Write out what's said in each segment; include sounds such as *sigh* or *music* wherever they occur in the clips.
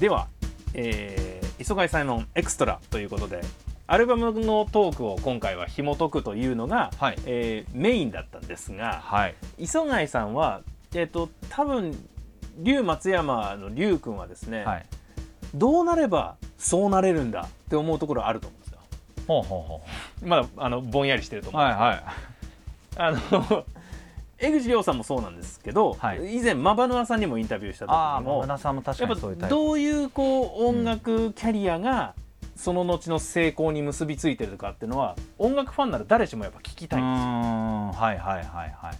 では、えー、磯貝サイモンエクストラということでアルバムのトークを今回は紐解くというのが、はい。えーメインだったんですが、はい。磯貝さんは、えー、と多分龍松山の龍君はですね、はい。どうなればそうなれるんだって思うところあると思うんですよ。ほうほうほまだあのぼんやりしてるとう思う。はいはい。あの江口亮さんもそうなんですけど、はい。以前マバヌアさんにもインタビューした時にもも確やっぱかにそういうタイプ。どういうこう音楽キャリアがその後の成功に結びついてるかっていうのは音楽ファンなら誰しもやっぱ聞きうたいんですよ。はいはいはいはい。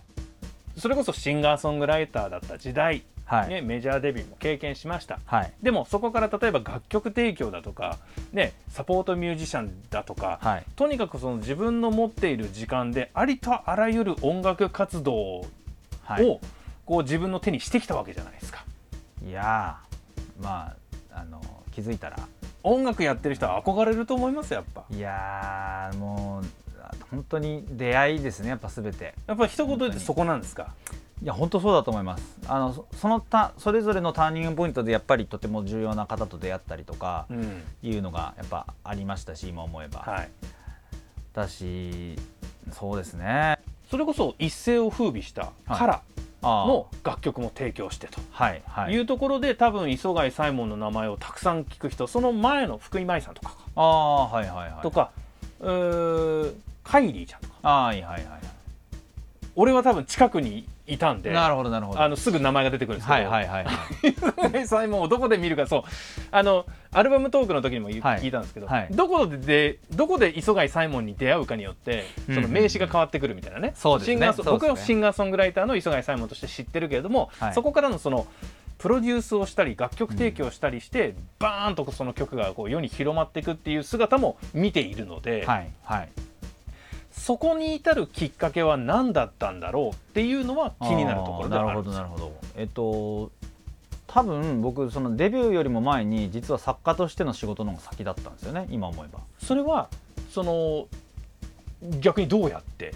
それこそシンガーソングライターだった時代、はい、ね、メジャーデビューも経験しました。はい。でもそこから例えば楽曲提供だとか、ね、サポートミュージシャンだとか、はい。とにかくその自分の持っている時間でありとあらゆる音楽活動をはい。こう自分の手にしてきたわけじゃないですか。いやーまああの気づいたら。音楽やってる人は憧れると思いますやっぱ。いやーもう本当に出会いですねやっぱ全て。やっぱ一言でそこなんですか？いや本当そうだと思います。あのそそのたそれぞれのターニングポイントでやっぱりとても重要な方と出会ったりとかうん、いうのがやっぱありましたし今思えば、はい。だしそうですね。それこそ一世を風靡したはい。カラの楽曲も提供してと。はいはい。いうところで多分磯貝サイモンの名前をたくさん聞く人その前の福井舞さんとか。かああはいはいはい。とか、うーカイリーちゃんとか。はいはいはい。俺は多分近くにいたんでなるほどなるほど。あのすぐ名前が出てくるんですけど、はいはいはいサイモンをどこで見るかそう。あのアルバムトークの時にもい。聞いたんですけど、はい。どこででどこで磯貝サイモンに出会うかによってその名刺が変わってくるみたいなね,、そうですね。シンガーね。僕はシンガーソングライターの磯貝サイモンとして知ってるけれども、はい。そこからのそのプロデュースをしたり楽曲提供したりして、バーンとその曲がこう世に広まっていくっていう姿も見ているので、はい。はいそこに至るきっかけは何だったんだろうっていうのは気になるところであるんです。よどなるほど。えっと多分僕そのデビューよりも前に実は作家としての仕事の方が先だったんですよね今思えば。それはその逆にどうやって？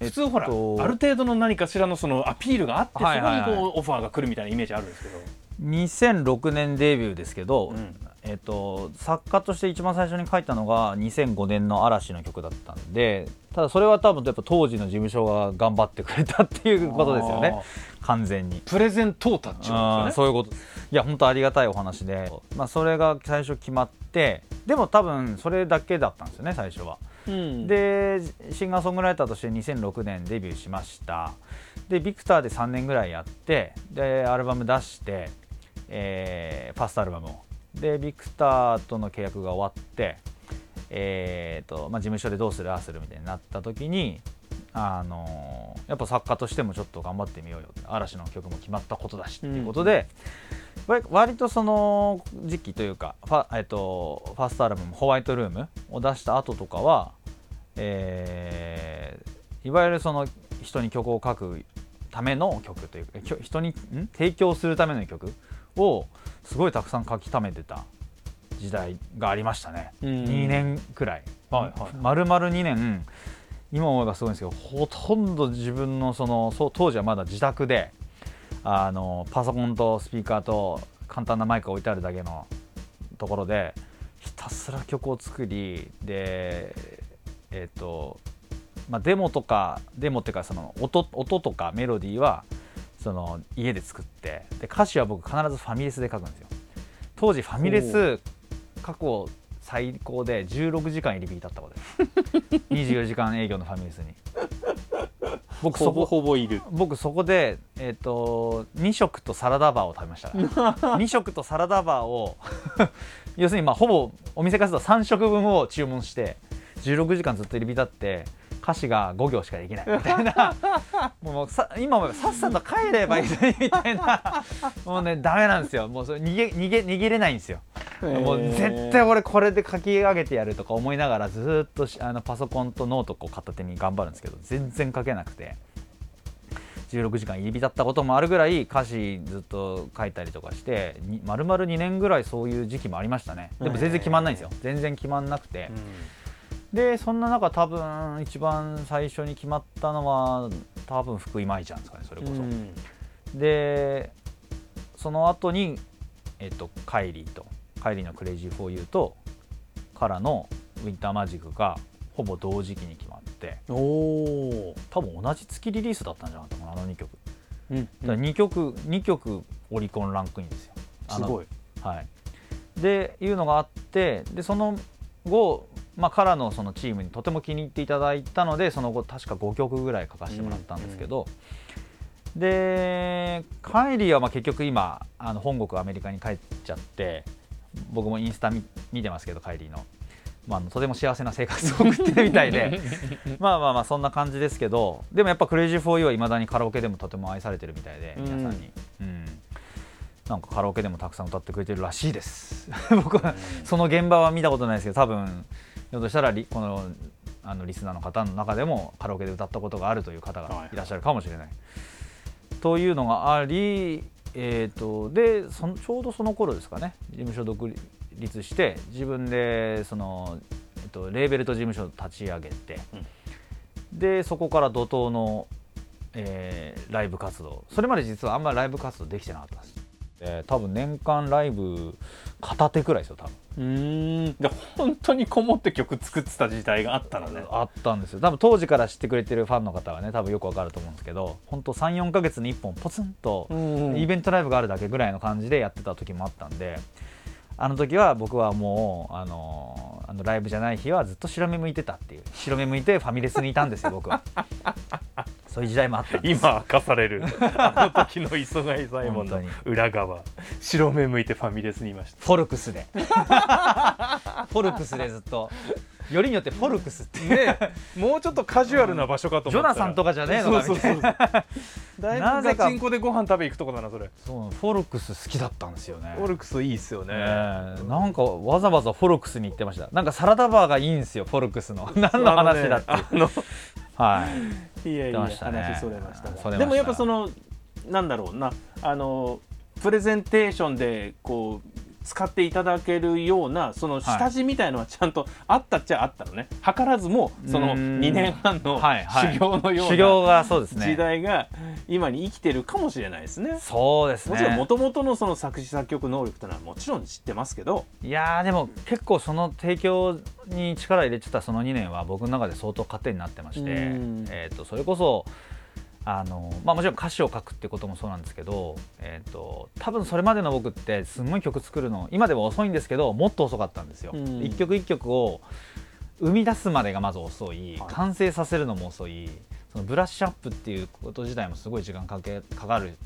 えっと普通ほら、ある程度の何かしらのそのアピールがあって、はいはいはい。そこにこうオファーが来るみたいなイメージあるんですけど、2006年デビューですけど、うんえっと、作家として一番最初に書いたのが2005年の嵐の曲だったんでただそれは多分やっぱ当時の事務所が頑張ってくれたっていうことですよね。完全に。プレゼントータッチあなんですよね。ーそういうこと。いや本当ありがたいお話で、まあ、それが最初決まってでも多分それだけだったんですよね最初は。うん。でシンガーソングライターとして2006年デビューしました。でビクターで3年ぐらいやってでアルバム出して、えーファーストアルバムをでビクターとの契約が終わって、えーとまあ、事務所でどうするああするみたいになった時にあのやっぱ作家としてもちょっと頑張ってみようよ嵐の曲も決まったことだしっていうことで、わ割とその時期というかファ,、えっと、ファーストアルバム「ホワイトルーム」を出した後とかは、えーいわゆるその人に曲を書くための曲というか人にん？提供するための曲をすごいたくさん書き溜めてた時代がありましたね、うん。2年くらい、はいはい。丸々2年。今思えばすごいんですけどほとんど自分のそのそう当時はまだ自宅であのパソコンとスピーカーと簡単なマイクが置いてあるだけのところでひたすら曲を作りでえっ、とまあデモとかデモっていうかその音音とかメロディーはその家で作ってで歌詞は僕必ずファミレスで書くんですよ。当時ファミレス過去最高で16時間入り引いたったこと。です24時間営業のファミレスに。僕そこほぼいる。僕そこで、えー、と2食とサラダバーを食べました2 *laughs* 食とサラダバーを *laughs* 要するにまあほぼお店からすると3食分を注文して16時間ずっと入り浸って歌詞が5行しかできないみたいな。*laughs* もうさ今思えばさっさと帰ればいいみたいな。*laughs* もうねダメなんですよ。もうそれ逃げ逃げ逃げれないんですよ。もう絶対俺これで書き上げてやるとか思いながらずーっとしあのパソコンとノートを片手に頑張るんですけど全然書けなくて。16時間入り浸ったこともあるぐらい歌詞ずっと書いたりとかしてに丸々2年ぐらいそういう時期もありましたね。でも全然決まんないんですよ。全然決まんなくて、でそんな中多分一番最初に決まったのは多分福井舞ちゃんですかねそれこそ、でその後にえっと、カイリーとカイリーの「 Crazy For You」とカラの「Winter Magic」がほぼ同時期に決まっておお、多分同じ月リリースだったんじゃなかったかなあの2曲。うん、だから2曲2曲オリコンランクインですよ。すごい。はい、でいうのがあってでその後、まあ、カラのそのチームにとても気に入っていただいたのでその後確か5曲ぐらい書かせてもらったんですけど、でカイリーはまあ結局今あの本国アメリカに帰っちゃって僕もインスタ見見てますけどカイリーの。まあ、とても幸せな生活を送ってるみたいで。*laughs* まあまあまあそんな感じですけどでもやっぱ「 Crazy For You」はいまだにカラオケでもとても愛されてるみたいで皆さんに、うん。なんかカラオケでもたくさん歌ってくれてるらしいです。*laughs* 僕はその現場は見たことないですけど多分ひょっとしたらリこのあのリスナーの方の中でもカラオケで歌ったことがあるという方がいらっしゃるかもしれない。というのがあり、えー、とでそのちょうどその頃ですかね。事務所独立して自分でその、えっと、レーベルと事務所を立ち上げて、でそこから怒涛の、えーライブ活動。それまで実はあんまりライブ活動できてなかったです。で多分年間ライブ片手くらいですよ多分うーん。で本当にこもって曲作ってた時代があったのね。あったんですよ多分当時から知ってくれてるファンの方はね多分よくわかると思うんですけど本当34か月に1本ポツンとうんイベントライブがあるだけぐらいの感じでやってた時もあったんであの時は僕はもうあのあのライブじゃない日はずっと白目向いてたっていう白目向いてファミレスにいたんですよ僕はそういう時代もあった今明かされる。*laughs* あの時の磯貝左衛門の本裏側。白目向いてファミレスにいました。フォルクスで。*laughs* フォルクスでずっと。よりによってフォルクスって。ねもうちょっとカジュアルな場所かと思ったら。ジョナサンとかじゃねえのかそうそうそうみたいなだいぜかガチンコでご飯食べ行くとこだなそれ。そうフォルクス好きだったんですよね。オルクスいいっすよね。ねえ。なんかわざわざフォルクスに行ってました。なんかサラダバーがいいんですよフォルクスの。何の話だって。あのねはい。いやいやね。話それましたが。それました。でもやっぱそのなんだろうな。あのプレゼンテーションでこう使っていただけるようなその下地みたいのはちゃんとあったっちゃあったのね。図らずもそのうーん。2年半の修行のよう修行ながそうですね。時代が今に生きてるかもしれないですね。そうですもちろんねもともとのその作詞作曲能力というのはもちろん知ってますけど。いやーでも結構その提供に力入れてたその2年は僕の中で相当糧になってまして、うん。えー、とそれこそあの、まあ、もちろん歌詞を書くってこともそうなんですけど、えー、と多分それまでの僕ってすごい曲作るの今でも遅いんですけどもっと遅かったんですよ。うん。一曲一曲を生み出すまでがまず遅い。はい。完成させるのも遅い。そのブラッシュアップっていうこと自体もすごい時間かけかかる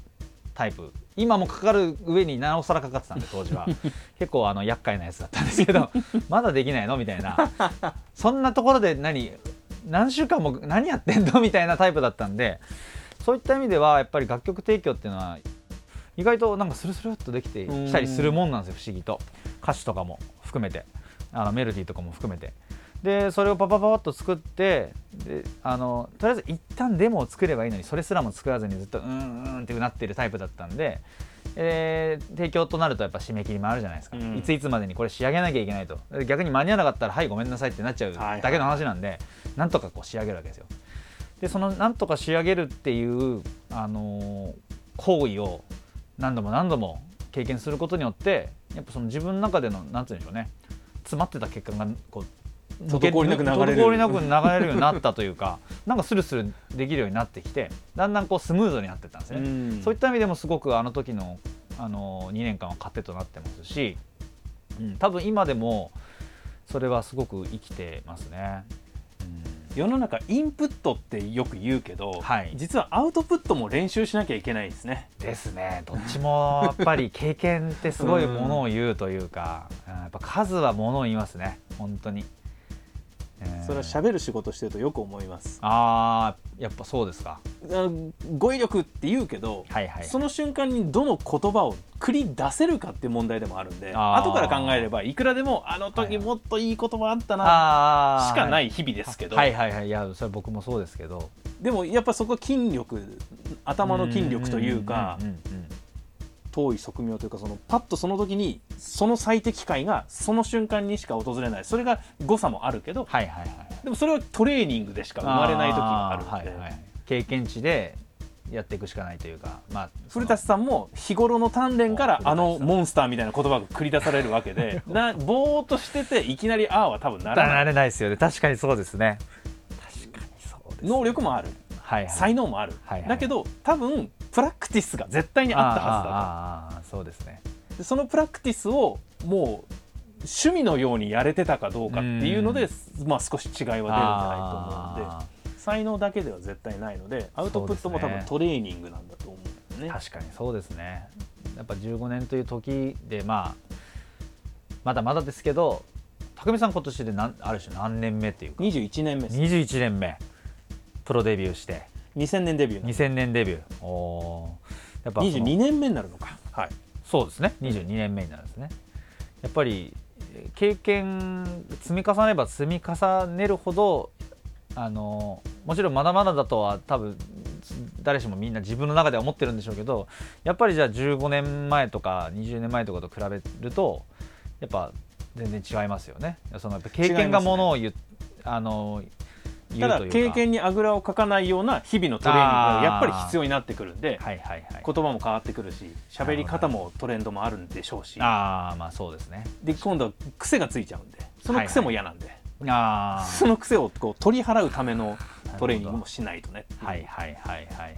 タイプ。今もかかる上になおさらかかってたんで当時は。*laughs* 結構あの厄介なやつだったんですけどまだできないの？みたいな。そんなところで何何週間も何やってんの？みたいなタイプだったんでそういった意味ではやっぱり楽曲提供っていうのは意外となんかスルスルっとできてきたりするもんなんですよ不思議と。歌詞とかも含めて。あのメロディーとかも含めて。でそれをパパパパッと作ってであのとりあえず一旦デモを作ればいいのにそれすらも作らずにずっとうーんうーんってなってるタイプだったんで、えー提供となるとやっぱ締め切りもあるじゃないですか、うん。いついつまでにこれ仕上げなきゃいけないと。で逆に間に合わなかったらはいごめんなさいってなっちゃうはいはいだけの話なんで、なんとかこう仕上げるわけですよ。でそのなんとか仕上げるっていう、あのー行為を何度も何度も経験することによってやっぱその自分の中でのなんて言うんでしょうね詰まってた結果がこう滞りなく流れる。滞りなく流れるようになったというか *laughs* なんかスルスルできるようになってきてだんだんこうスムーズになってったんですね、うん。そういった意味でもすごくあの時のあの2年間は糧となってますし、うん、多分今でもそれはすごく生きてますね。うん。世の中インプットってよく言うけど、はい。実はアウトプットも練習しなきゃいけないですね。ですね。どっちもやっぱり経験ってすごいものを言うというか、うんやっぱ数はものを言いますね。本当に、えーそれは喋る仕事してるとよく思います。あーやっぱそうですか。あ語彙力って言うけど、はいはい。その瞬間にどの言葉を繰り出せるかっていう問題でもあるんで後から考えればいくらでもあの時もっといい言葉あったなしかない日々ですけど、はいはいはい。いやそれ僕もそうですけど。でもやっぱそこは筋力頭の筋力というか遠い側面というかそのパッとその時にその最適解がその瞬間にしか訪れない。それが誤差もあるけどはいはいはい。でもそれはトレーニングでしか生まれない時があるんで、経験値でやっていくしかないというか、まあ、古舘さんも日頃の鍛錬からあのモンスターみたいな言葉が繰り出されるわけで *laughs* なぼーっとしてていきなり「ああ」は多分ならなないれないですよね。確かにそうですね。確かにそうです、能力もある。はいはい、才能もある、はいはい。だけど多分プラクティスが絶対にあったはずだと。そうですね。でそのプラクティスをもう趣味のようにやれてたかどうかっていうので、まあ、少し違いは出るんじゃないと思うんで。あ才能だけでは絶対ないのでアウトプットも多分トレーニングなんだと思うんだよね。ー確かにそうですね。やっぱ15年という時でまあまだまだですけど匠さん今年で何ある種何年目っていうか。21年目です。21年目。プロデビューして。2000年デビューなんで2000年デビュー。おー。やっぱその22年目になるのか。はい、そうですね。22年目になるんですね。やっぱりえー経験積み重ねれば積み重ねるほどあのもちろんまだまだだとは多分誰しもみんな自分の中では思ってるんでしょうけどやっぱりじゃあ15年前とか20年前とかと比べるとやっぱ全然違いますよね。そのやっぱ経験がものを言,、あの言ただうというか。経験にあぐらをかかないような日々のトレーニングがやっぱり必要になってくるんではいはいはい。言葉も変わってくるし喋り方もトレンドもあるんでしょうし。ああまあそうですね。で今度は癖がついちゃうんでその癖も嫌なんで、ああその癖をこう取り払うためのトレーニングもしないとね。はいはいはいはいはい。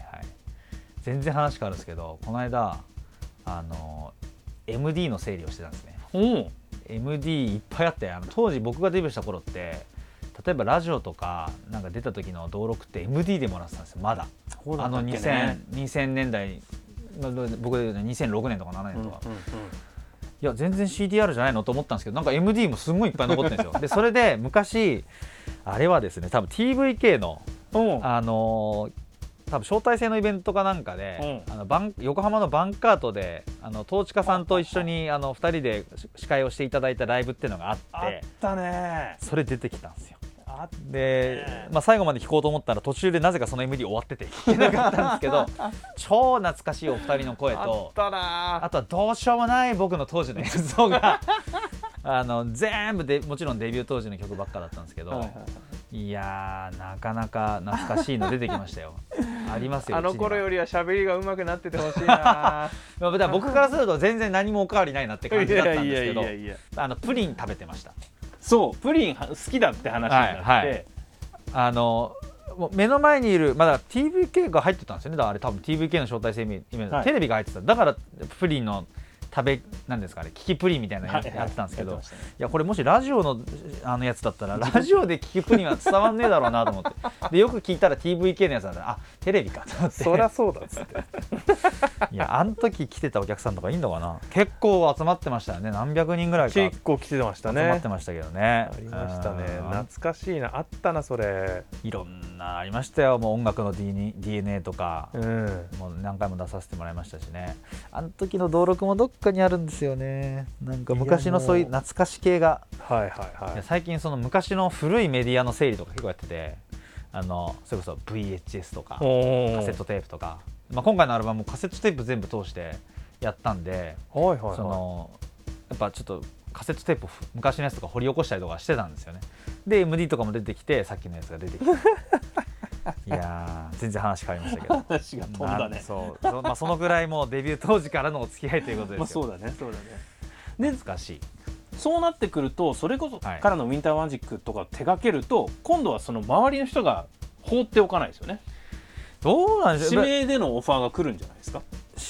全然話変わるんですけどこの間あの MD の整理をしてたんですね。おお。MD いっぱいあってあの当時僕がデビューした頃って例えばラジオとかなんか出た時の登録って MD でもらってたんですよまだ。あの 2000, 2000年代まあ僕で言うと2006年とか7年とか、いや全然 CDR じゃないのと思ったんですけどなんか MD もすごいいっぱい残ってるんですよ。*laughs* でそれで昔あれはですね多分 TVK のう。んあのー多分招待制のイベントかなんかで、あのバン横浜のバンカートであのトーチカさんと一緒にあの2人で司会をしていただいたライブっていうのがあっあってたね。それ出てきたんですよで、まあ、最後まで聞こうと思ったら途中でなぜかその MD 終わってて聞けなかったんですけど *laughs* 超懐かしいお二人の声とあとはどうしようもない僕の当時の演奏が *laughs* あの全部でもちろんデビュー当時の曲ばっかだったんですけど、はいはいい。やーなかなか懐かしいの出てきましたよ。*laughs* ありますよあの頃よりは喋りが上手くなっててほしいな。まあ僕からすると全然何もおかわりないなって感じだったんですけどあのプリン食べてましたそうプリン好きだって話になって、はいはい。あの目の前にいるまあだ TVK が入ってたんですよね。だからあれ多分 TVK の招待制イベント、はい。テレビが入ってた。だからプリンの食べなんですかねキキプリンみたいなのや,、ってたんですけど、いやってましたね。やこれもしラジオのあのやつだったらラジオでキキプリンは伝わんねえだろうなと思って。*laughs* でよく聞いたら TVK のやつだったらあテレビかと思って。そりゃそうだっつって。いやあの時来てたお客さんとかいいのかな。結構集まってましたよね。何百人ぐらいか。集結構来てましたまっねてましたけどね。ありましたね。うん。懐かしいな。あったなそれ。いろんなありましたよ。もう音楽の DNA, DNA とか、うん。もう何回も出させてもらいましたしね。あの時の登録もどっかにあるんですよね。なんか昔のそういう懐かし系が。はいはいいはい。や最近その昔の古いメディアの整理とか結構やっててあのそれこそ VHS とかカおセットテープとか、まあ、今回のアルバムもカセットテープ全部通してやったんではいはいはい。そのやっぱちょっとカセットテープを昔のやつとか掘り起こしたりとかしてたんですよね。で MD とかも出てきてさっきのやつが出てきて *laughs* いやー全然話変わりましたけど。話が飛んだね。そうそ,、まあ、そのぐらいもうデビュー当時からのお付き合いということですよ、まあそうだね。そうだね。懐かしい。そうなってくるとそれこそはい。からのウィンターマジックとか手掛けると今度はその周りの人が放っておかないですよね。どうなんでしょう。指名でのオファーが来るんじゃないですか？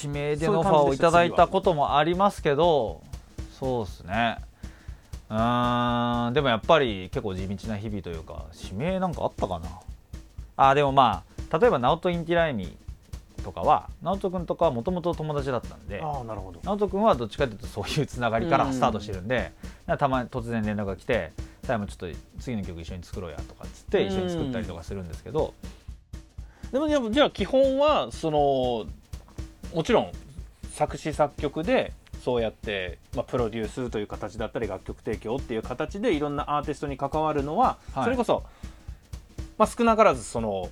指名でのオファーをいただいたこともありますけどそうですね。うーんでもやっぱり結構地道な日々というか指名なんかあったかな？あでもまあ例えばナオト・インティライミとかは直人君とかはもともと友達だったんでああなるほど。直人君はどっちかというとそういうつながりからスタートしてるんで、なんかたまに突然連絡が来て「さやもちょっと次の曲一緒に作ろうや」とかっつって一緒に作ったりとかするんですけど、でもじゃあ基本はそのもちろん作詞作曲でそうやって、まあ、プロデュースという形だったり楽曲提供っていう形でいろんなアーティストに関わるのは、はい。それこそ、まあ、少なからずその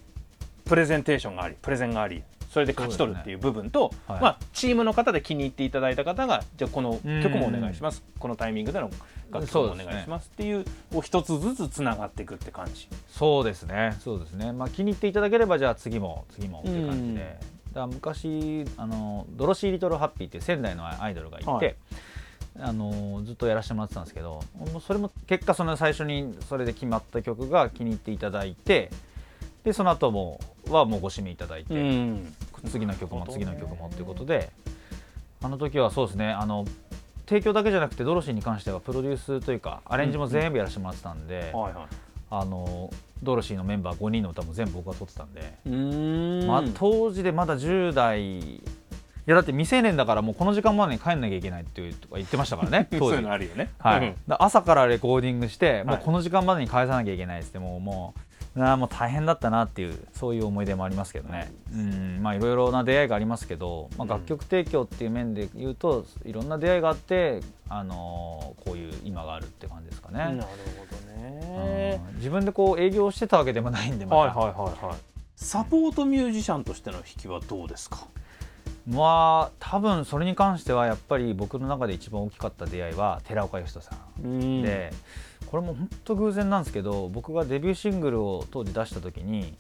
プレゼンテーションがありプレゼンがありそれで勝ち取るっていう部分と、はい。まあ、チームの方で気に入っていただいた方がじゃあこの曲もお願いします。このタイミングでの楽曲もお願いしますっていうこう一つずつつながっていくって感じ。そうですね。そうですね。まあ気に入っていただければじゃあ次も次もっていう感じで。から昔あのドロシー・リトル・ハッピーっていう仙台のアイドルがいて、はいあのずっとやらせてもらってたんですけどもうそれも結果その最初にそれで決まった曲が気に入っていただいてでその後もはもうご指名いただいて、うん。次の曲も次の曲もっていうことであの時はそうですねあの提供だけじゃなくてドロシーに関してはプロデュースというかアレンジも全部やらせてもらってたんで、あのドロシーのメンバー5人の歌も全部僕が撮ってたんで、まあ、当時でまだ10代いやだって未成年だからもうこの時間までに帰んなきゃいけないっていうとか言ってましたからね *laughs* そういうのあるよね。はい、だ朝からレコーディングして、もうはい。この時間までに返さなきゃいけないってもうもうなあもう大変だったなっていうそういう思い出もありますけどね。うん。まあいろいろな出会いがありますけど、まあ、うん。楽曲提供っていう面で言うといろんな出会いがあって、あのーこういう今があるって感じですかね。なるほどね。うん。自分でこう営業してたわけでもないんでまた、はいはいはいはい。サポートミュージシャンとしての弾きはどうですか？まあ多分それに関してはやっぱり僕の中で一番大きかった出会いは寺岡義人さん。うん。でこれも本当偶然なんですけど僕がデビューシングルを当時出した時に、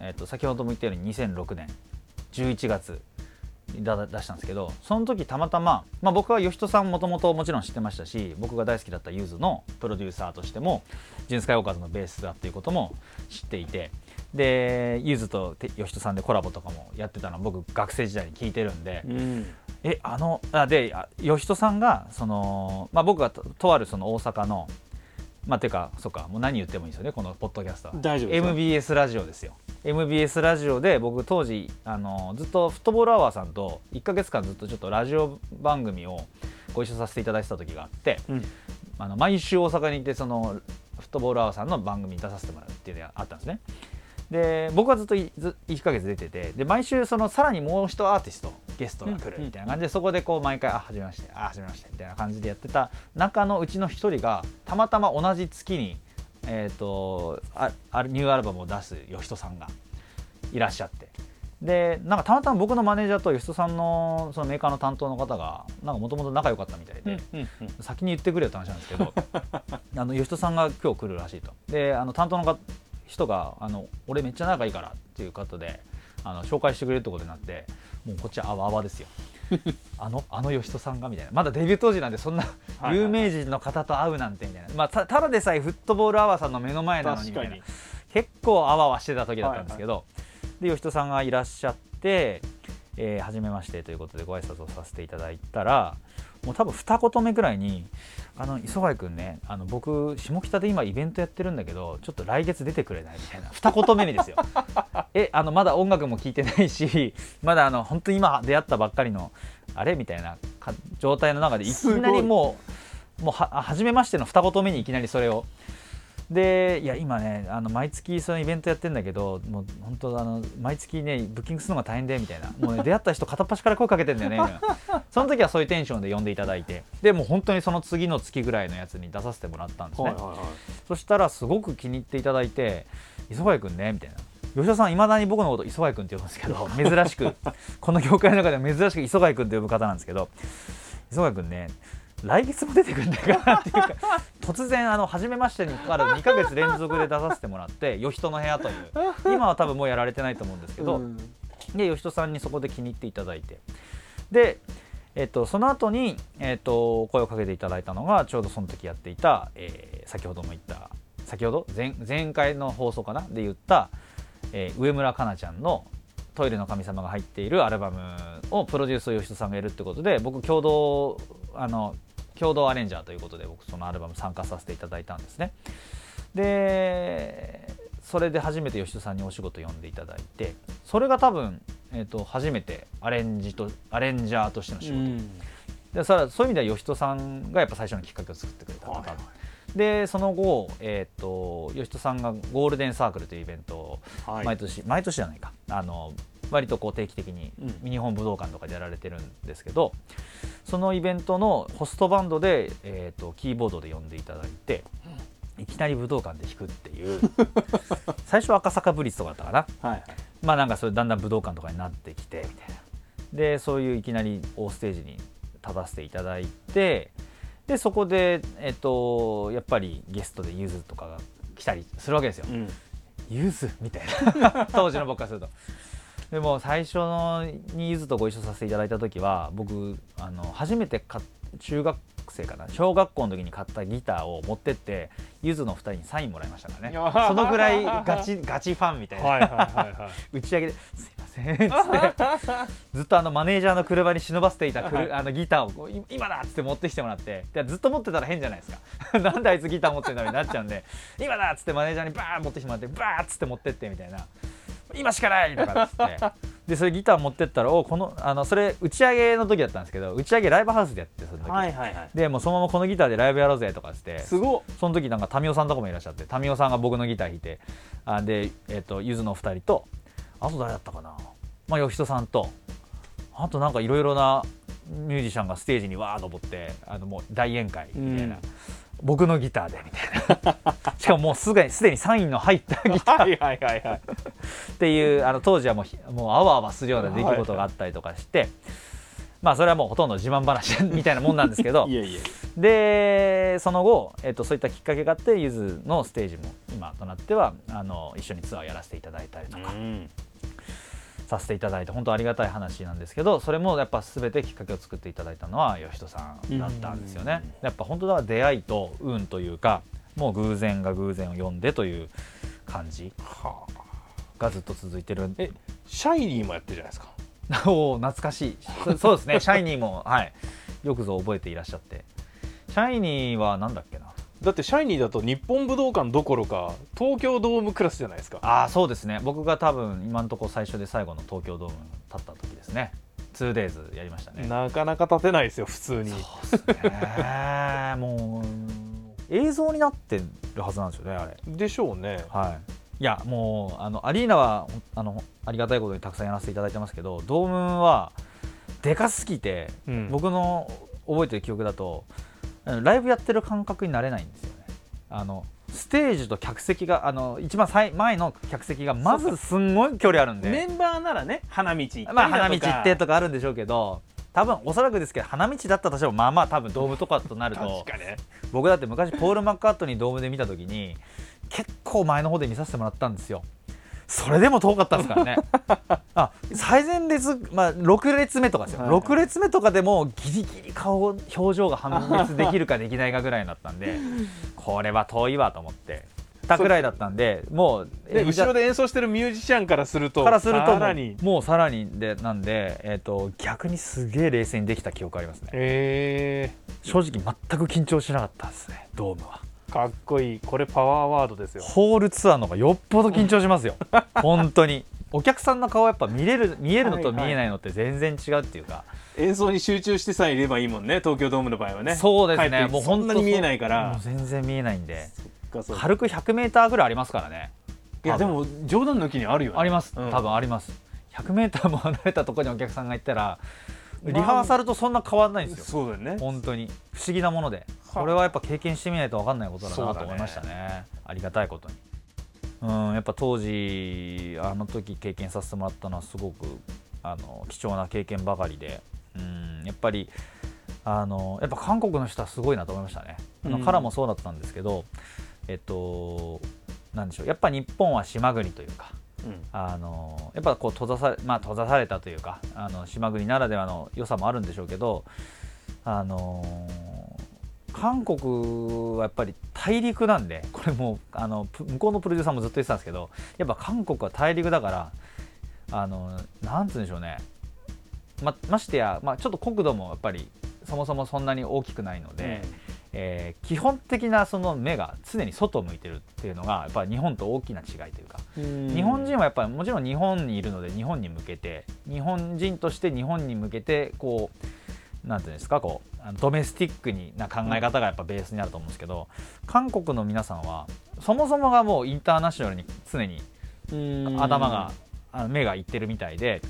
えっと先ほども言ったように2006年11月にだ出したんですけどその時たまたま、まあ、僕は義人さんもともともちろん知ってましたし僕が大好きだったゆずのプロデューサーとしてもジュンスカイオーカーズのベースだっていうことも知っていてでゆずとて義人さんでコラボとかもやってたのを僕学生時代に聞いてるんで、うん。えあのあであ義人さんがその、まあ、僕がととあるその大阪のまあていうかそうかもう何言ってもいいですよねこのポッドキャストは。大丈夫 MBS ラジオですよ。MBS ラジオで僕当時あのずっとフットボールアワーさんと1か月間ずっとちょっとラジオ番組をご一緒させていただいてた時があってうん。あの毎週大阪に行ってそのフットボールアワーさんの番組に出させてもらうっていうのがあったんですねで僕はずっといず1ヶ月出ててで毎週そのさらにもう一アーティストゲストが来るみたいな感じで、そこでこう毎回「あはじめましてあはじめまして」みたいな感じでやってた中のうちの一人がたまたま同じ月に、えー、とああニューアルバムを出す吉人さんがいらっしゃって。でなんかたまたま僕のマネージャーと吉人さんのそのメーカーの担当の方がなんかもともと仲良かったみたいで、うんうんうん。先に言ってくれよって話なんですけど *laughs* あの吉人さんが今日来るらしいと。であの担当のが人があの「俺めっちゃ仲いいから」っていう方であの紹介してくれるってことになってもうこっちはあわあわですよ。*laughs* あのあの吉人さんがみたいな。まだデビュー当時なんでそんなはいはい有名人の方と会うなんてみたいな、まあ、たただでさえフットボールアワーさんの目の前なのにみたいな。結構あわあわしてた時だったんですけど、で吉人さんがいらっしゃって「えー、初めまして」ということでご挨拶をさせていただいたらもう多分二言目ぐらいに「あの磯貝君ねあの僕下北で今イベントやってるんだけどちょっと来月出てくれない?」みたいな二言目にですよ。*laughs* えあのまだ音楽も聴いてないしまだあの本当に今出会ったばっかりのあれみたいな状態の中でいきなりもうもうは初めましての二言目にいきなりそれを。でいや今ねあの毎月そのイベントやってんだけどもう本当あの毎月ねブッキングするのが大変でみたいな。もう、ね、*laughs* 出会った人片っ端から声かけてんだよねその時はそういうテンションで呼んでいただいて。でもう本当にその次の月ぐらいのやつに出させてもらったんですね、はいはいはい。そしたらすごく気に入っていただいて「磯貝君ね」みたいな。吉田さんいまだに僕のこと磯貝君って呼ぶんですけど *laughs* 珍しく。この業界の中では珍しく磯貝君って呼ぶ方なんですけど磯貝君ね来月も出てくるんだからっていうか突然あの初めましてにから2ヶ月連続で出させてもらって「よひとの部屋」という。*laughs* 今は多分もうやられてないと思うんですけど、うん。で吉人さんにそこで気に入っていただいて。で、えっと、その後に、えっと、声をかけていただいたのがちょうどその時やっていた、えー先ほども言った先ほど？前前回の放送かなで言った、えー上村かなちゃんの「トイレの神様」が入っているアルバムをプロデュースを吉人さんがやるってことで僕共同あの共同アレンジャーということで僕そのアルバム参加させていただいたんですね。でそれで初めて吉人さんにお仕事呼んでいただいてそれが多分、えー、と初めてアレンジとアレンジャーとしての仕事、うん。でそれはそういう意味では吉人さんがやっぱ最初のきっかけを作ってくれた方、はいはい。でその後、えー、と吉人さんがゴールデンサークルというイベントをはい。毎年、毎年じゃないか。あの割とこう定期的にうん。日本武道館とかでやられてるんですけど、そのイベントのホストバンドで、えー、とキーボードで呼んでいただいて、いきなり武道館で弾くっていう *laughs* 最初は赤坂ブリッツとかだったかな。はいはい。まあなんかそれだんだん武道館とかになってきてみたいな。でそういういきなり大ステージに立たせていただいてでそこで、えっと、やっぱりゲストでゆずとかが来たりするわけですよ。うん。ゆず？みたいな。*laughs* 当時の僕からすると。でも最初のにゆずとご一緒させていただいた時は僕あの初めてか中学生かな小学校の時に買ったギターを持ってってゆずの2人にサインもらいましたからね。そのぐらいガチ *laughs* ガチファンみたいな、打ち上げで「すいません」っつってずっとあのマネージャーの車に忍ばせていたくるあのギターを今だっつって持ってきてもらってでずっと持ってたら変じゃないですか。*laughs* なんであいつギター持ってんだみたいになっちゃうんで今だっつってマネージャーにバーン持ってきてもらってバーッつって持ってってみたいな今しかないとかっつって。でそれギター持ってったらおこのあのそれ打ち上げの時だったんですけど打ち上げライブハウスでやってその時、はいはいはい。でもうそのままこのギターでライブやろうぜとかっつって。すごっ。その時なんか民生さんとかもいらっしゃって民生さんが僕のギター弾いて。あで、えっとゆずの2人とあと誰だったかな。まあよひとさんと。あとなんかいろいろなミュージシャンがステージにわー登ってあのもう大宴会みたいな、うん僕のギターでみたいな。*laughs* しかももうすぐにすでにサインの入ったギター。*laughs* はいはいはいはい。っていうあの当時はもうひもうあわあわするような出来事があったりとかして、まあそれはもうほとんど自慢話みたいなもんなんですけど *laughs* でその後、えっとそういったきっかけがあってゆずのステージも今となってはあの一緒にツアーやらせていただいたりとか。うんさせていただいて本当ありがたい話なんですけどそれもやっぱ全てきっかけを作っていただいたのは吉人さんだったんですよね。やっぱ本当だ出会いと運というかもう偶然が偶然を読んでという感じはあ。がずっと続いてるえシャイニーもやってるじゃないですか。*laughs* おお懐かしい。そそうですね。シャイニーもはい。よくぞ覚えていらっしゃって。シャイニーはなんだっけなだってシャイニーだと日本武道館どころか東京ドームクラスじゃないですか。ああそうですね。僕が多分今のところ最初で最後の東京ドーム立った時ですね。2days やりましたね。なかなか立てないですよ普通に。そうですね。もう映像になってるはずなんですよねあれ。でしょうね。はい。いやもうあのアリーナはあのありがたいことにたくさんやらせていただいてますけどドームはでかすぎて、うん。僕の覚えてる記憶だとライブやってる感覚になれないんですよね。あのステージと客席があの一番最前の客席がまずすんごい距離あるんで。メンバーならね花道行ったりだとか。まあ花道行ってとかあるんでしょうけど多分おそらくですけど花道だったとしてもまあまあ多分ドームとかとなると確かね。僕だって昔ポール・マッカートニードームで見た時に結構前の方で見させてもらったんですよそれでも遠かったですからね。*laughs* あ最前列、まあ、6列目とかですよ、はいはい。6列目とかでもギリギリ顔表情が判別できるかできないかぐらいだったんで *laughs* これは遠いわと思ってたくらいだったんでもう後ろで演奏してるミュージシャンからするとからするとさらに。もうさらにでなんで、えー、と逆にすげえ冷静にできた記憶ありますね。え正直全く緊張しなかったですねドームは。ー、かっこいい。これパワーワードですよ。ホールツアーの方がよっぽど緊張しますよ。*laughs* 本当に。お客さんの顔やっぱ見れる見えるのと見えないのって全然違うっていうか、演奏に集中してさえいればいいもんね東京ドームの場合はね。そうですね。もう本当そんなに見えないかもらう全然見えないんで。軽く 100m ぐらいありますからね。いやでも冗談抜きにあるよね。あります。うん。多分あります。100m も離れたところにお客さんが行ったらリハーサルとそんな変わらないんですよ。そうだよね。本当に。不思議なもので。はこれはやっぱ経験してみないと分かんないことだなと思いましたね。ありがたいことに。うんやっぱ当時あの時経験させてもらったのはすごくあの貴重な経験ばかりで。うんやっぱりあのやっぱ韓国の人はすごいなと思いましたね、うん。カラもそうだったんですけどえっとなんでしょう。やっぱ日本は島国というかうん。あのやっぱこう閉ざされ、まあ、閉ざされたというかあの島国ならではの良さもあるんでしょうけどあの韓国はやっぱり大陸なんでこれもうあのプ向こうのプロデューサーもずっと言ってたんですけどやっぱ韓国は大陸だからあのなんつうんでしょうね。まましてや、まあ、ちょっと国土もやっぱりそもそもそんなに大きくないので、えー基本的なその目が常に外を向いてるっていうのがやっぱり日本と大きな違いというかうん。日本人はやっぱりもちろん日本にいるので日本に向けて日本人として日本に向けてこうなんていうんですかこうドメスティックにな考え方がやっぱベースにあると思うんですけど、韓国の皆さんはそもそもがもうインターナショナルに常にうん。頭が、あの目がいってるみたいで、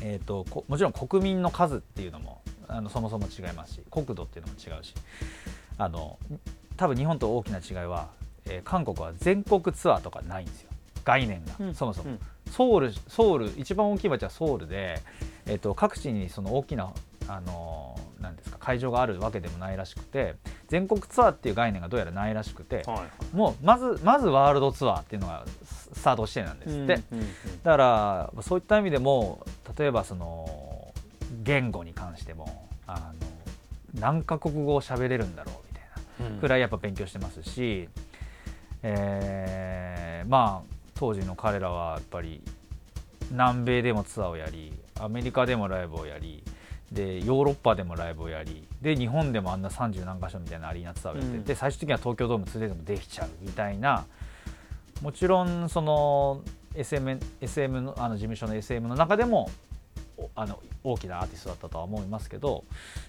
えー、とこもちろん国民の数っていうのもあのそもそも違いますし国土っていうのも違うしあの多分日本と大きな違いは、えー韓国は全国ツアーとかないんですよ。概念が、うん。そもそも、うん。ソウルソウル一番大きい町はソウルで、えー、と各地にその大きなあのなんですか会場があるわけでもないらしくて全国ツアーっていう概念がどうやらないらしくて、はい。もうまずまずワールドツアーっていうのがススタートしてなんですって、うんうんだからそういった意味でも例えばその言語に関してもあの何カ国語を喋れるんだろうくらいやっぱ勉強してますし、えーまあ当時の彼らはやっぱり南米でもツアーをやりアメリカでもライブをやりでヨーロッパでもライブをやりで日本でもあんな30何か所みたいなアリーナツアーをやって、うん。で最終的には東京ドーム 2D でもできちゃうみたいなもちろんその SM, SM のあの事務所の SM の中でもおあの大きなアーティストだったとは思いますけど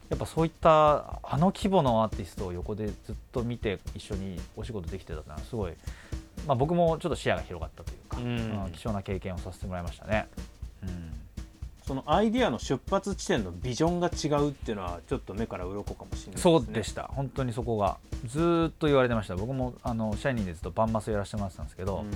やっぱそういったあの規模のアーティストを横でずっと見て一緒にお仕事できてたのはすごい、まあ、僕もちょっと視野が広がったというか、うん。うん貴重な経験をさせてもらいましたね。うん。そのアイディアの出発地点のビジョンが違うっていうのはちょっと目から鱗かもしれないですね。そうでした。本当にそこがずーっと言われてました。僕もあのシャイニーでずっとバンマスやらせてもらってたんですけど、うん。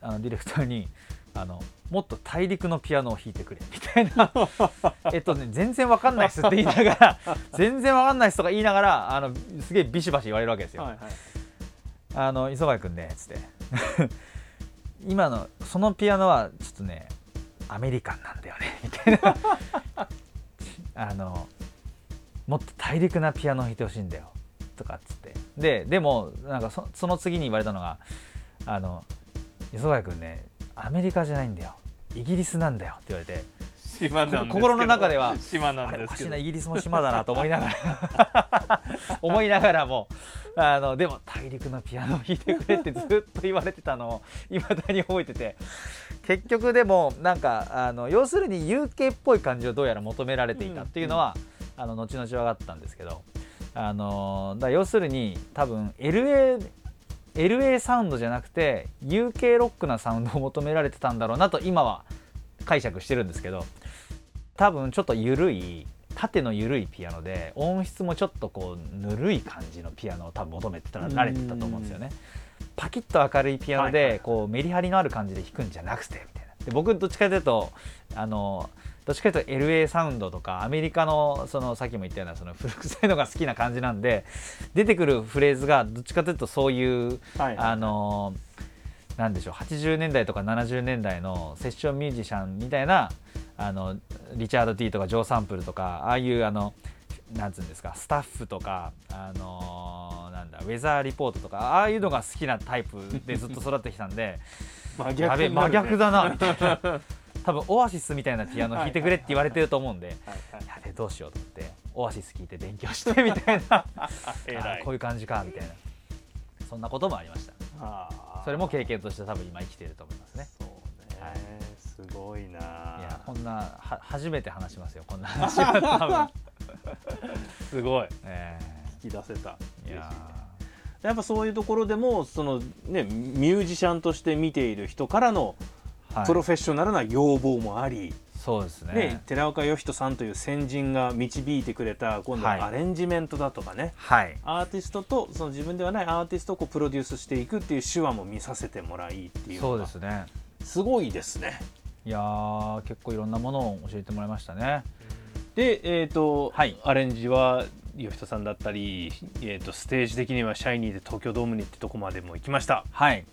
あのディレクターにあのもっと大陸のピアノを弾いてくれみたいな。*laughs* えっとね全然わかんないっすって言いながら *laughs* 全然わかんないっすとか言いながらあのすげえビシバシ言われるわけですよ。はいはい。あの磯貝君ねつって。*laughs* 今のそのピアノはちょっとねアメリカンなんだよねみたいな。あのもっと大陸なピアノを弾いてほしいんだよとかっつって。ででもなんかそその次に言われたのがあの磯貝君ねアメリカじゃないんだよ。イギリスなんだよ。って言われて。心の中では。島なんですけど。かしいな。イギリスも島だなと思いながら。*laughs* 思いながらも。あのでも大陸のピアノを弾いてくれってずっと言われてたのをいまだに覚えてて。結局でもなんかあの要するに UK っぽい感じをどうやら求められていたっていうのは、あの後々分かったんですけど。あのだ要するに多分 LA LA サウンドじゃなくて UK ロックなサウンドを求められてたんだろうなと今は解釈してるんですけど多分ちょっと緩い縦の緩いピアノで音質もちょっとこうぬるい感じのピアノを多分求めてたら慣れてたと思うんですよね。パキッと明るいピアノでこうメリハリのある感じで弾くんじゃなくてみたいな。で僕どっちかというとあのどっちかというと LA サウンドとかアメリカのそのさっきも言ったようなその古臭いのが好きな感じなんで出てくるフレーズがどっちかというとそういうはいあのなんでしょう80年代とか70年代のセッションミュージシャンみたいなあのリチャード・ティーとかジョー・サンプルとかああいうあのなんつうんですかスタッフとかあのなんだウェザーリポートとかああいうのが好きなタイプでずっと育ってきたんで *laughs* 真逆やべえ真逆だなみたいな多分オアシスみたいなピアノ弾いてくれって言われてると思うんでやべえどうしようと思ってオアシス聴いて勉強してみたいな。*laughs* こういう感じかみたいな。そんなこともありました。それも経験として多分今生きていると思いますね。そうね、はいすごいな。い。やこんなは初めて話しますよこんな話は多分、*laughs* すごい。え引き出せた。ー。い。ややっぱそういうところでもそのねミュージシャンとして見ている人からのプロフェッショナルな要望もあり、そうですね。ね寺岡義人さんという先人が導いてくれた今度はアレンジメントだとかね、はい。アーティストとその自分ではないアーティストをこうプロデュースしていくっていう手話も見させてもらいっていうそうですね。すごいですね。いやー結構いろんなものを教えてもらいましたね。で、えーとはい。アレンジは義人さんだったり、えー、とステージ的にはシャイニーで東京ドームにってとこまでも行きました。はい。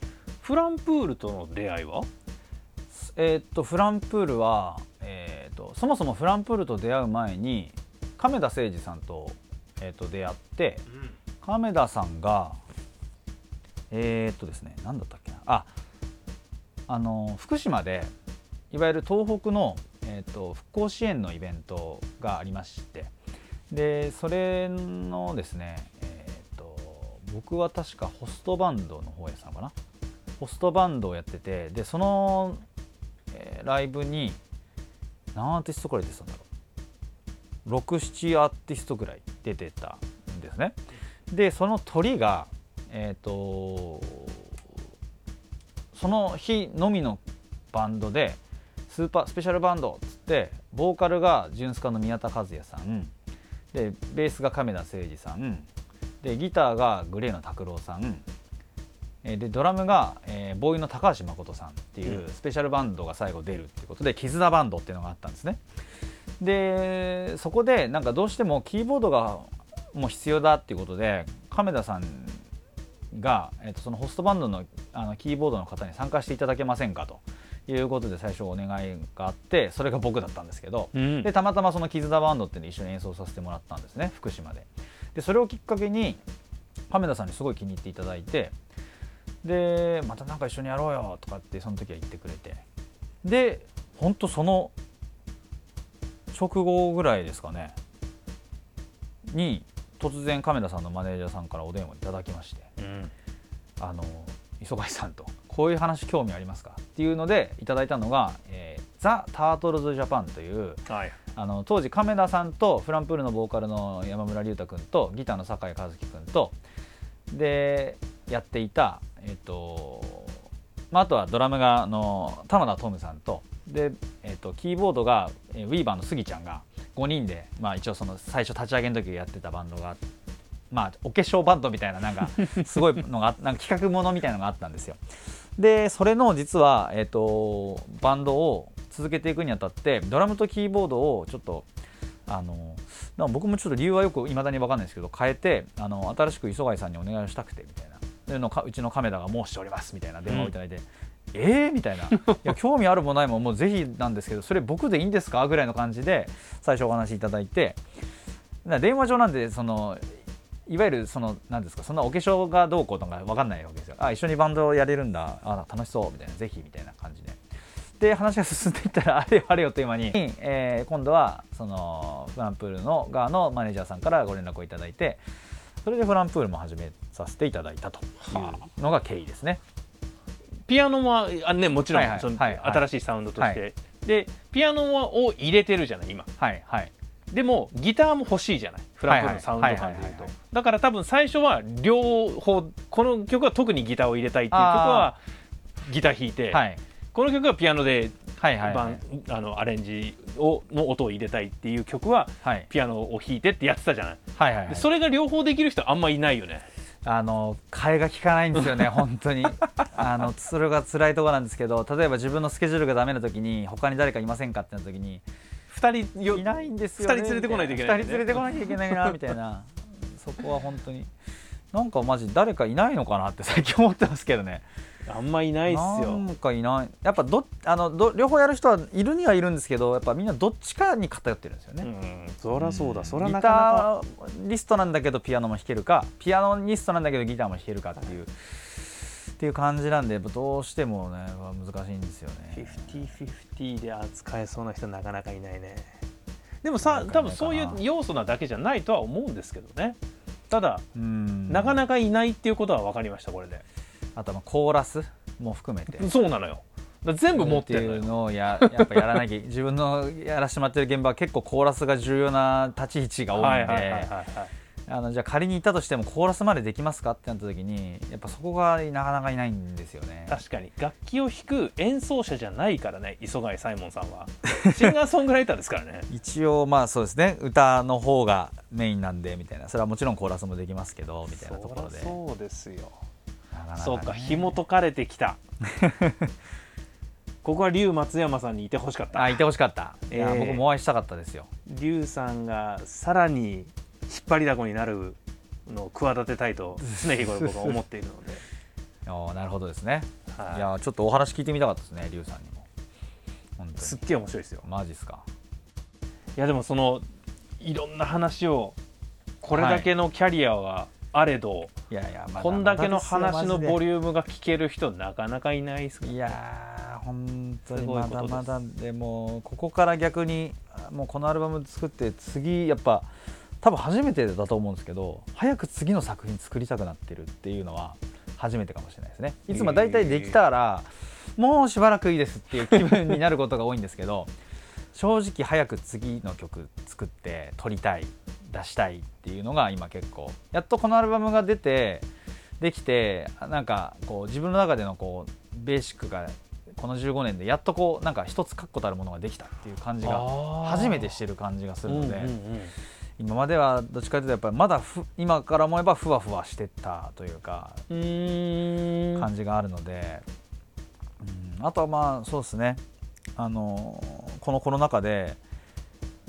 フランプールとの出会いは？えーっとフランプールは、えーっとそもそもフランプールと出会う前に亀田誠二さんと,、えーっと出会って亀田さんがえーっとですね何だったっけな。ああの福島でいわゆる東北の、えーっと復興支援のイベントがありましてでそれのですね、えーっと僕は確かホストバンドの方やってたのかな。ホストバンドをやっててでその、えーライブに何アーティストくらい出てたんだろう。67アーティストぐらい出てたんですね。でその鳥がえっ、とその日のみのバンドでスーパースペシャルバンドっつってボーカルがジュンスカの宮田和也さん。でベースが亀田誠二さん。でギターがグレーの拓郎さん。でドラムが、えーボーイの高橋誠さんっていううん。スペシャルバンドが最後出るっていうことで絆バンドっていうのがあったんですね。でそこでなんかどうしてもキーボードがもう必要だっていうことで亀田さんが、えー、とそのホストバンドのあのキーボードの方に参加していただけませんかということで最初お願いがあってそれが僕だったんですけど、うん。でたまたまその絆バンドっていうので一緒に演奏させてもらったんですね福島で。でそれをきっかけに亀田さんにすごい気に入っていただいてでまたなんか一緒にやろうよとかってその時は言ってくれて。で本当その直後ぐらいですかね。に突然亀田さんのマネージャーさんからお電話いただきまして。うん「あの磯貝さんとこういう話興味ありますか?」っていうのでいただいたのが「えーザ・タートルズ・ジャパン」というはい。あの当時亀田さんとフランプールのボーカルの山村隆太君とギターの酒井和樹君とでやっていた、えっとまあ、あとはドラムがあの玉田トムさんとで、えっとキーボードがえウィーバーのスギちゃんが5人で、まあ、一応その最初立ち上げの時やってたバンドがまあ、お化粧バンドみたいななんかすごいのが *laughs* なんか企画ものみたいなのがあったんですよ。でそれの実は、えー、とバンドを続けていくにあたってドラムとキーボードをちょっとあの僕もちょっと理由はよくいまだに分かんないですけど変えてあの新しく磯貝さんにお願いしたくてみたいなのをかうちの亀田が申しておりますみたいな電話をいただいて。えー、みたいな。いや *laughs* 興味あるもないももうぜひなんですけどそれ僕でいいんですかぐらいの感じで最初お話しいただいて電話上なんでそのいわゆるそのなんですかそんなお化粧がどうこうとか分かんないわけですよ。あ一緒にバンドやれるんだ。あ楽しそうみたいな。ぜひみたいな感じで。で話が進んでいったらあれよあれよという間に、えー今度はそのフランプールの側のマネージャーさんからご連絡をいただいてそれでフランプールも始めさせていただいたというのが経緯ですね。ピアノはあねもちろん、はいはい。そのはいはい。新しいサウンドとして、はでピアノはを入れてるじゃない今。はいはい。でもギターも欲しいじゃないフランプールのサウンド感でいうと。だから多分最初は両方この曲は特にギターを入れたいっていう曲はギター弾いて、はいこの曲はピアノではいはいバはい。ンあのアレンジをの音を入れたいっていう曲ははい。ピアノを弾いてってやってたじゃない、はいはいでそれが両方できる人あんまいないよね。あの替えが効かないんですよね *laughs* 本当に。あのそれが辛いところなんですけど例えば自分のスケジュールがダメな時に他に誰かいませんかってな時に2人よいないんですよ、ね、二人連れてこないといけない2人連れてこなきゃいけないなみたいな。そこは本当になんかマジ誰かいないのかなって *laughs* 最近思ってますけどね。あんまいないっすよ。なんかいない。やっぱどあのど両方やる人はいるにはいるんですけどやっぱみんなどっちかに偏ってるんですよね、うんそりゃそうだ、ん。そりゃなかなか。ギターリストなんだけどピアノも弾けるか。ピアノリストなんだけどギターも弾けるかっていう。っていう感じなんでどうしてもね難しいんですよね。50-50で扱えそうな人なかなかいないね。でもさ多分そういう要素なだけじゃないとは思うんですけどねただ、うん。なかなかいないっていうことは分かりましたこれで。あとはまあコーラスも含めて。そうなのよ。全部持ってるのをや *laughs* やっぱやらなきゃ自分のやらせてもらってる現場は結構コーラスが重要な立ち位置が多いんはいはいはいはいではいあのじゃあ仮にいたとしてもコーラスまでできますかってなった時にやっぱそこがなかなかいないんですよね。確かに。楽器を弾く演奏者じゃないからね磯貝サイモンさんは。シンガーソングライターですからね。*laughs* 一応まあそうですね。歌の方がメインなんでみたいな。それはもちろんコーラスもできますけどみたいなところで。そうですよ。なかなかね。そうか紐解かれてきた。*laughs* ここは龍松山さんにいてほしかった。あいてほしかった、いやえー。僕もお会いしたかったですよ。龍さんがさらに引っ張りだこになるのを企てたいと常日頃僕は思っているので、*laughs* おーなるほどですね、はい。い、やちょっとお話聞いてみたかったですねリュウさんにも。本当に。すっげえ面白いですよ。マジっすか。いやでもそのいろんな話をこれだけのキャリアはあれど、いやいやまだこんだけの話のボリリュームが聞ける人なかなかいないですからいやー本当すにまだまだ。でもここから逆にもうこのアルバム作って次やっぱ多分初めてだと思うんですけど早く次の作品作りたくなってるっていうのは初めてかもしれないですね。いつも大体できたら、もうしばらくいいですっていう気分になることが多いんですけど正直早く次の曲作って撮りたい出したいっていうのが今結構やっとこのアルバムが出てできてなんかこう自分の中でのこうベーシックがこの15年でやっとこうなんか一つ確固たるものができたっていう感じが初めてしてる感じがするので、うんうんうん今まではどっちかというとやっぱりまだふ今から思えばふわふわしてったというか感じがあるので、うんあとはまあそうですね。あのこのコロナ禍で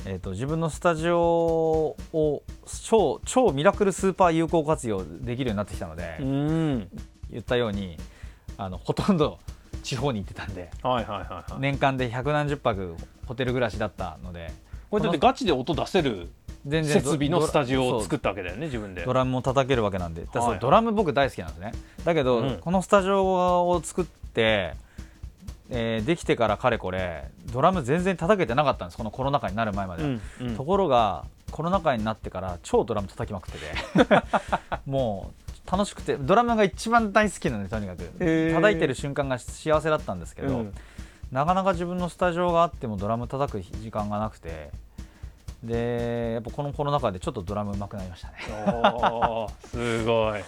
えー、と自分のスタジオを超超ミラクルスーパー有効活用できるようになってきたので、うん。言ったようにあのほとんど *laughs* 地方に行ってたんではいはいはいはい、年間で百何十泊ホテル暮らしだったのでこれだってガチで音出せる全然設備のスタジオを作っったわけだよね自分で。ドラムも叩けるわけなんで。だからそうはいはいドラム僕大好きなんですね。だけど、うん。このスタジオを作って、えーできてからかれこれドラム全然叩けてなかったんです。このコロナ禍になる前までは、うんうん。ところがコロナ禍になってから超ドラム叩きまくってて。*laughs* もう楽しくてドラムが一番大好きなのでとにかく。叩いてる瞬間が幸せだったんですけど、うん。なかなか自分のスタジオがあってもドラム叩く時間がなくてでやっぱこのコロナ禍でちょっとドラム上手くなりましたね。すごい。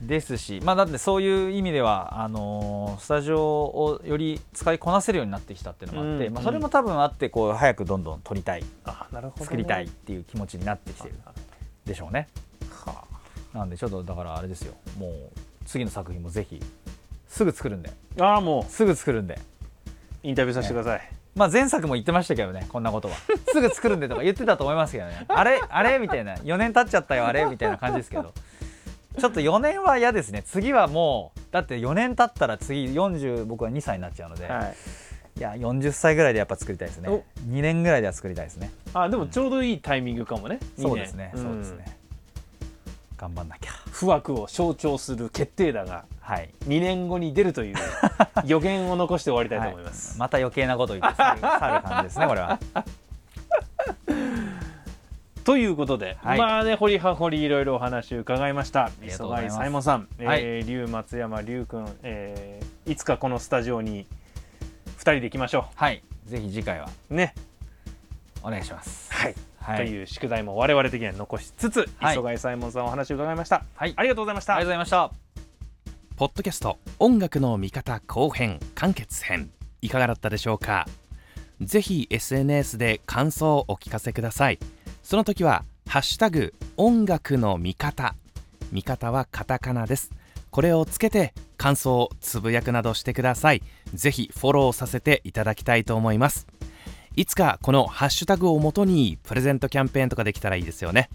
ですしまあだってそういう意味ではあのースタジオをより使いこなせるようになってきたっていうのもあって、うんまあ、それも多分あってこう早くどんどん撮りたいあなるほどね、作りたいっていう気持ちになってきてるでしょうね。はなんでちょっとだからあれですよ。もう次の作品もぜひすぐ作るんで。あああもすぐ作るんで。うインタビューさせてください、まあ前作も言ってましたけどねこんなことは。すぐ作るんでとか言ってたと思いますけどね。あれあれみたいな。4年経っちゃったよあれみたいな感じですけど。ちょっと4年は嫌ですね。次はもうだって4年経ったら次40僕は2歳になっちゃうので、はい。い、や40歳ぐらいでやっぱ作りたいですね。お。2年ぐらいでは作りたいですね。あでもちょうどいいタイミングかもね、二年そうですね、んそうですね頑張んなきゃ。不惑を象徴する決定打がはい。2年後に出るという *laughs* 予言を残して終わりたいと思います、はい。また余計なこと言って去る感じですねこれは。*laughs* ということで、はい。まあね掘り葉掘りいろいろお話伺いました。磯貝うございます。サイモンさん、はい。えー、龍松山龍君、えーいつかこのスタジオに2人で行きましょはい。ぜひ次回は。うね。お願いします。はい、はいという宿題も我々的には残しつつ、はい。磯貝サイモンさんお話を伺いました。はい。ありがとうございました。ありがとうございました。ポッドキャスト音楽の見方後編完結編いかがだったでしょうか？ぜひ SNS で感想をお聞かせください。その時はハッシュタグ音楽の見方。見方はカタカナです。これをつけて感想をつぶやくなどしてください。ぜひフォローさせていただきたいと思いますいつかこのハッシュタグをもとにプレゼントキャンペーンとかできたらいいですよね。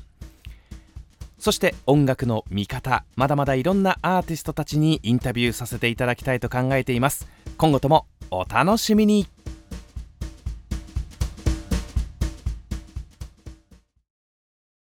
そして音楽の見方まだまだいろんなアーティストたちにインタビューさせていただきたいと考えています。今後ともお楽しみに。